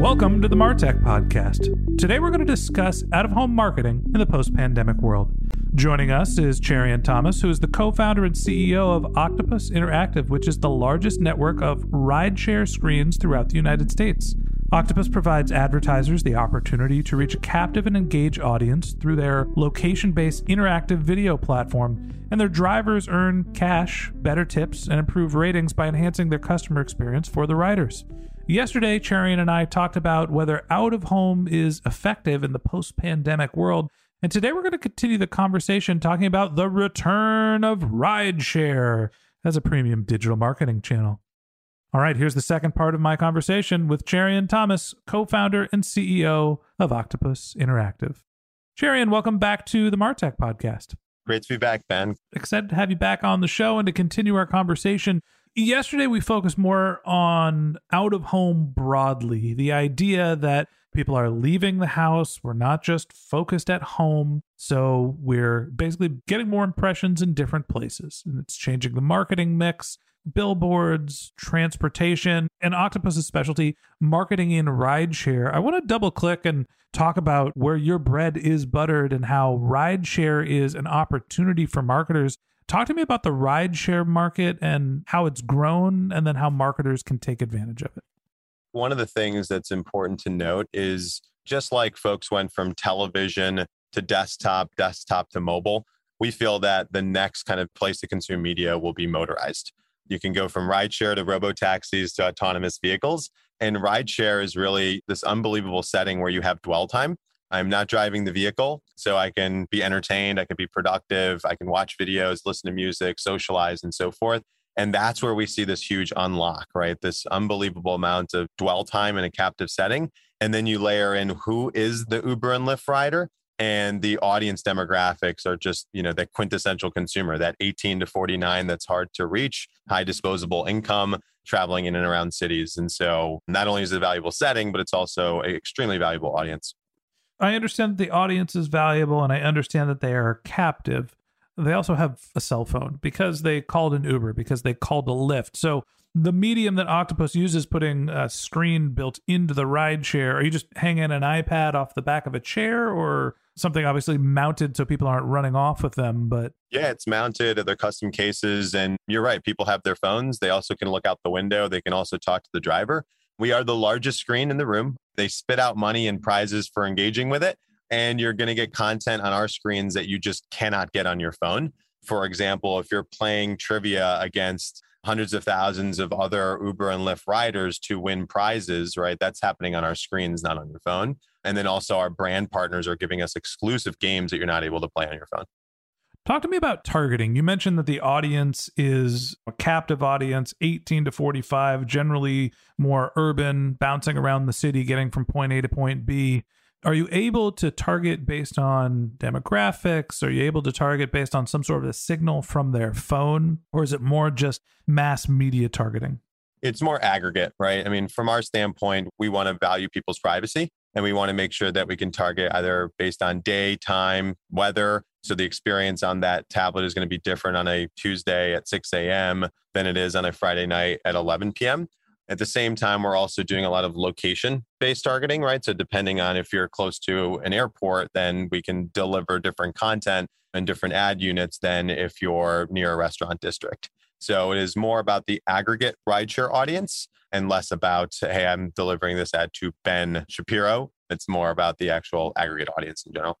Welcome to the Martech Podcast. Today we're going to discuss out of home marketing in the post pandemic world. Joining us is Cherian Thomas, who is the co founder and CEO of Octopus Interactive, which is the largest network of rideshare screens throughout the United States. Octopus provides advertisers the opportunity to reach a captive and engaged audience through their location based interactive video platform, and their drivers earn cash, better tips, and improve ratings by enhancing their customer experience for the riders. Yesterday, Cherian and I talked about whether out of home is effective in the post pandemic world. And today we're going to continue the conversation talking about the return of rideshare as a premium digital marketing channel. All right, here's the second part of my conversation with Cherian Thomas, co founder and CEO of Octopus Interactive. Cherian, welcome back to the Martech podcast. Great to be back, Ben. Excited to have you back on the show and to continue our conversation. Yesterday, we focused more on out of home broadly, the idea that people are leaving the house. We're not just focused at home. So we're basically getting more impressions in different places. And it's changing the marketing mix, billboards, transportation, and Octopus's specialty, marketing in rideshare. I want to double click and talk about where your bread is buttered and how rideshare is an opportunity for marketers Talk to me about the rideshare market and how it's grown and then how marketers can take advantage of it. One of the things that's important to note is just like folks went from television to desktop, desktop to mobile, we feel that the next kind of place to consume media will be motorized. You can go from rideshare to robo taxis to autonomous vehicles. And rideshare is really this unbelievable setting where you have dwell time. I'm not driving the vehicle, so I can be entertained, I can be productive, I can watch videos, listen to music, socialize, and so forth. And that's where we see this huge unlock, right? This unbelievable amount of dwell time in a captive setting. And then you layer in who is the Uber and Lyft rider. And the audience demographics are just, you know, the quintessential consumer, that 18 to 49 that's hard to reach, high disposable income, traveling in and around cities. And so not only is it a valuable setting, but it's also an extremely valuable audience. I understand that the audience is valuable and I understand that they are captive. They also have a cell phone because they called an Uber, because they called a Lyft. So the medium that Octopus uses putting a screen built into the ride share, are you just hanging an iPad off the back of a chair or something obviously mounted so people aren't running off with them? But yeah, it's mounted at their custom cases. And you're right, people have their phones. They also can look out the window. They can also talk to the driver. We are the largest screen in the room. They spit out money and prizes for engaging with it. And you're going to get content on our screens that you just cannot get on your phone. For example, if you're playing trivia against hundreds of thousands of other Uber and Lyft riders to win prizes, right? That's happening on our screens, not on your phone. And then also, our brand partners are giving us exclusive games that you're not able to play on your phone. Talk to me about targeting. You mentioned that the audience is a captive audience, 18 to 45, generally more urban, bouncing around the city, getting from point A to point B. Are you able to target based on demographics? Are you able to target based on some sort of a signal from their phone? Or is it more just mass media targeting? It's more aggregate, right? I mean, from our standpoint, we want to value people's privacy and we want to make sure that we can target either based on day, time, weather, So the experience on that tablet is going to be different on a Tuesday at 6 a.m. than it is on a Friday night at 11 p.m. At the same time, we're also doing a lot of location based targeting, right? So, depending on if you're close to an airport, then we can deliver different content and different ad units than if you're near a restaurant district. So, it is more about the aggregate rideshare audience and less about, hey, I'm delivering this ad to Ben Shapiro. It's more about the actual aggregate audience in general.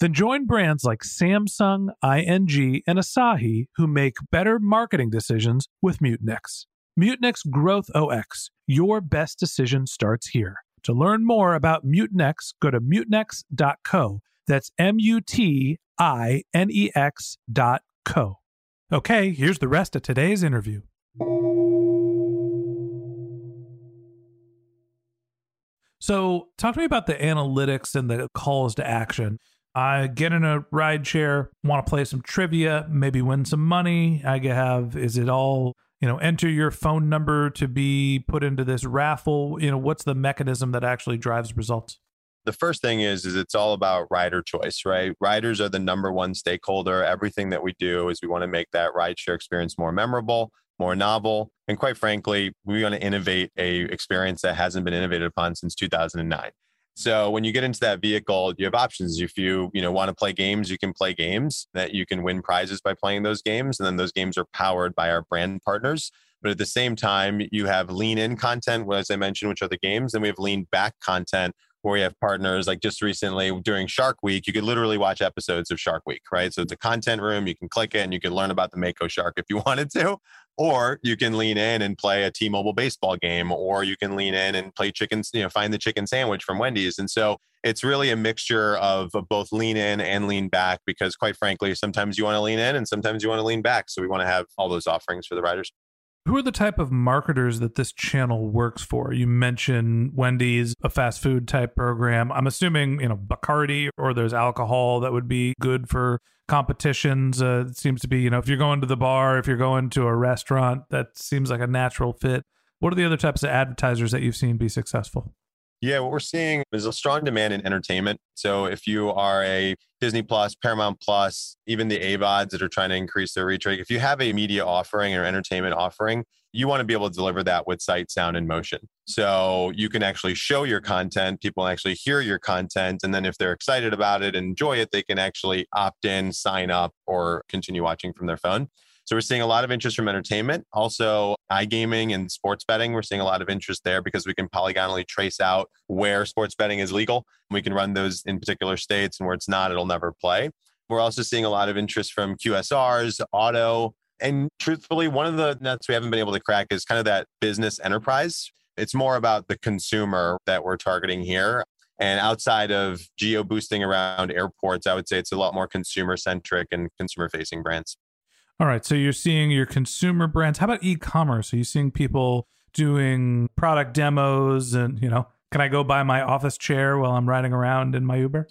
Then join brands like Samsung, ING, and Asahi who make better marketing decisions with Mutinex. Mutinex Growth OX. Your best decision starts here. To learn more about Mutinex, go to mutinex.co. That's M U T I N E X dot co. Okay, here's the rest of today's interview. So, talk to me about the analytics and the calls to action. I get in a ride share, want to play some trivia, maybe win some money. I have, is it all, you know, enter your phone number to be put into this raffle? You know, what's the mechanism that actually drives results? The first thing is, is it's all about rider choice, right? Riders are the number one stakeholder. Everything that we do is we want to make that rideshare experience more memorable, more novel, and quite frankly, we want to innovate a experience that hasn't been innovated upon since 2009. So when you get into that vehicle, you have options. If you, you know, want to play games, you can play games that you can win prizes by playing those games. And then those games are powered by our brand partners. But at the same time, you have lean in content, as I mentioned, which are the games. And we have lean back content where we have partners like just recently during Shark Week, you could literally watch episodes of Shark Week, right? So it's a content room. You can click it and you can learn about the Mako shark if you wanted to. Or you can lean in and play a T-Mobile baseball game, or you can lean in and play chicken, you know, find the chicken sandwich from Wendy's. And so it's really a mixture of, both lean in and lean back because quite frankly, sometimes you want to lean in and sometimes you want to lean back. So we want to have all those offerings for the riders. Who are the type of marketers that this channel works for? You mentioned Wendy's, a fast food type program. I'm assuming, you know, Bacardi or there's alcohol that would be good for competitions. Uh, it seems to be, you know, if you're going to the bar, if you're going to a restaurant, that seems like a natural fit. What are the other types of advertisers that you've seen be successful? Yeah, what we're seeing is a strong demand in entertainment. So if you are a Disney Plus, Paramount Plus, even the AVODs that are trying to increase their reach rate, if you have a media offering or entertainment offering, you want to be able to deliver that with sight, sound, and motion. So you can actually show your content, people actually hear your content, and then if they're excited about it and enjoy it, they can actually opt in, sign up, or continue watching from their phone. So we're seeing a lot of interest from entertainment. Also, iGaming and sports betting. We're seeing a lot of interest there because we can polygonally trace out where sports betting is legal. We can run those in particular states, and where it's not, it'll never play. We're also seeing a lot of interest from QSRs, auto, and truthfully, one of the nuts we haven't been able to crack is kind of that business enterprise. It's more about the consumer that we're targeting here. And outside of geo boosting around airports, I would say it's a lot more consumer centric and consumer facing brands. All right. So you're seeing your consumer brands. How about e-commerce? Are you seeing people doing product demos and, you know, can I go buy my office chair while I'm riding around in my Uber?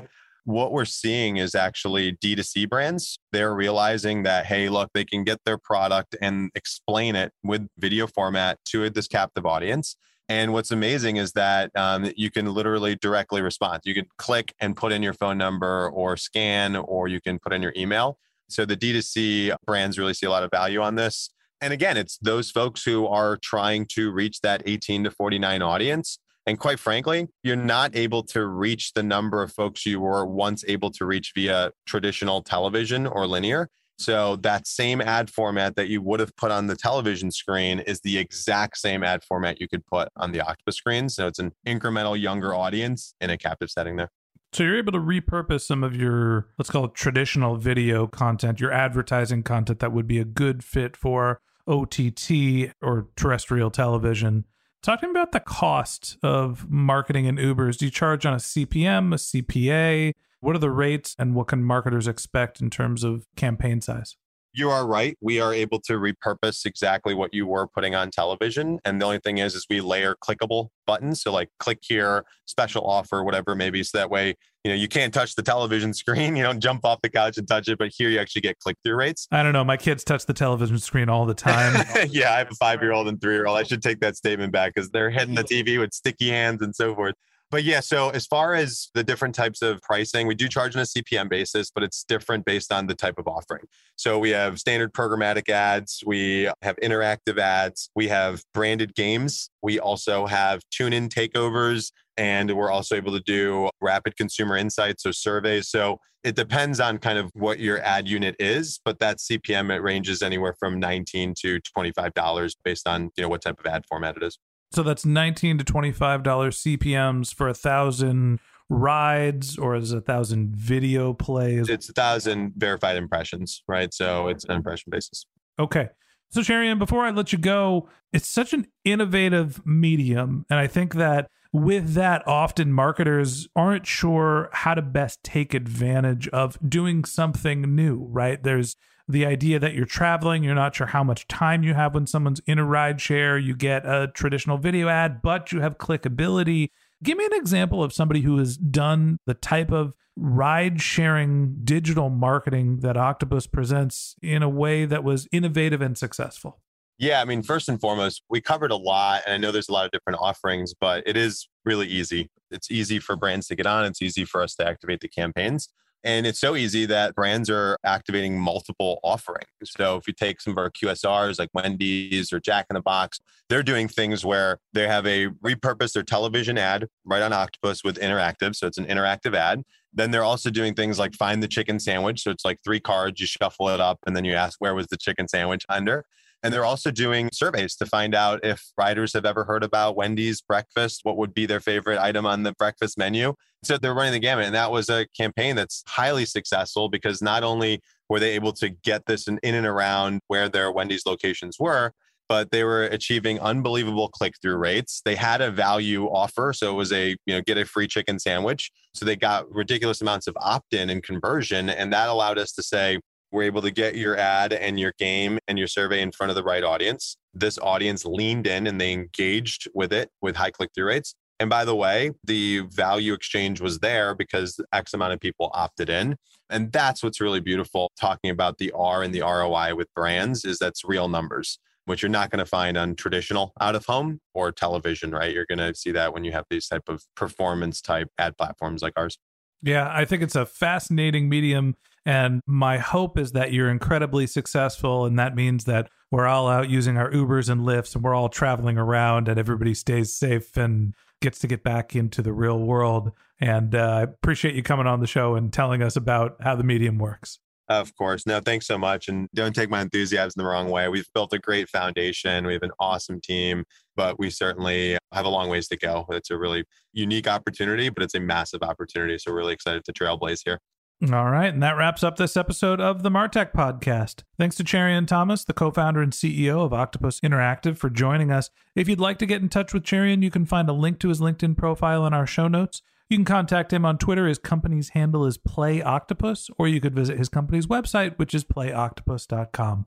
what we're seeing is actually D2C brands. They're realizing that, hey, look, they can get their product and explain it with video format to this captive audience. And what's amazing is that um, you can literally directly respond. You can click and put in your phone number or scan, or you can put in your email. So the D2C brands really see a lot of value on this. And again, it's those folks who are trying to reach that 18 to 49 audience. And quite frankly, you're not able to reach the number of folks you were once able to reach via traditional television or linear. So that same ad format that you would have put on the television screen is the exact same ad format you could put on the Octopus screen. So it's an incremental younger audience in a captive setting there. So you're able to repurpose some of your, let's call it traditional video content, your advertising content that would be a good fit for OTT or terrestrial television. Talking about the cost of marketing in Ubers, do you charge on a CPM, a CPA? What are the rates and what can marketers expect in terms of campaign size? You are right. We are able to repurpose exactly what you were putting on television. And the only thing is, is we layer clickable buttons. So like click here, special offer, whatever maybe. So that way, you know, you can't touch the television screen. You don't jump off the couch and touch it, but here you actually get click through rates. I don't know. My kids touch the television screen all the time. yeah, I have a five year old and three year old. I should take that statement back because they're hitting the TV with sticky hands and so forth. But yeah, so as far as the different types of pricing, we do charge on a CPM basis, but it's different based on the type of offering. So we have standard programmatic ads, we have interactive ads, we have branded games, we also have tune in takeovers, and we're also able to do rapid consumer insights, or surveys. So it depends on kind of what your ad unit is, but that CPM it ranges anywhere from 19 to $25 based on you know what type of ad format it is. So that's 19 to $25 CPMs for a thousand rides or is a thousand video plays? It's a thousand verified impressions, right? So it's an impression basis. Okay. So Cherian, before I let you go, it's such an innovative medium. And I think that with that, often marketers aren't sure how to best take advantage of doing something new, right? There's the idea that you're traveling, you're not sure how much time you have when someone's in a ride share, you get a traditional video ad, but you have clickability. Give me an example of somebody who has done the type of ride sharing digital marketing that Octopus presents in a way that was innovative and successful. Yeah, I mean, first and foremost, we covered a lot, and I know there's a lot of different offerings, but it is really easy. It's easy for brands to get on, it's easy for us to activate the campaigns. And it's so easy that brands are activating multiple offerings. So if you take some of our QSRs like Wendy's or Jack in the Box, they're doing things where they have a repurposed their television ad right on Octopus with interactive. So it's an interactive ad. Then they're also doing things like find the chicken sandwich. So it's like three cards, you shuffle it up, and then you ask, where was the chicken sandwich under? And they're also doing surveys to find out if riders have ever heard about Wendy's breakfast, what would be their favorite item on the breakfast menu. So they're running the gamut. And that was a campaign that's highly successful because not only were they able to get this in, in and around where their Wendy's locations were, but they were achieving unbelievable click-through rates. They had a value offer, so it was a you know get a free chicken sandwich. So they got ridiculous amounts of opt-in and conversion, and that allowed us to say, we're able to get your ad and your game and your survey in front of the right audience. This audience leaned in and they engaged with it with high click through rates. And by the way, the value exchange was there because X amount of people opted in. And that's what's really beautiful talking about the R and the ROI with brands is that's real numbers, which you're not going to find on traditional out of home or television, right? You're going to see that when you have these type of performance type ad platforms like ours. Yeah, I think it's a fascinating medium and my hope is that you're incredibly successful. And that means that we're all out using our Ubers and Lyfts and we're all traveling around and everybody stays safe and gets to get back into the real world. And uh, I appreciate you coming on the show and telling us about how the medium works. Of course. No, thanks so much. And don't take my enthusiasm the wrong way. We've built a great foundation. We have an awesome team, but we certainly have a long ways to go. It's a really unique opportunity, but it's a massive opportunity. So, really excited to trailblaze here. All right, and that wraps up this episode of the Martech podcast. Thanks to Cherian Thomas, the co-founder and CEO of Octopus Interactive, for joining us. If you'd like to get in touch with Cherian, you can find a link to his LinkedIn profile in our show notes. You can contact him on Twitter. His company's handle is Play Octopus, or you could visit his company's website, which is playoctopus.com.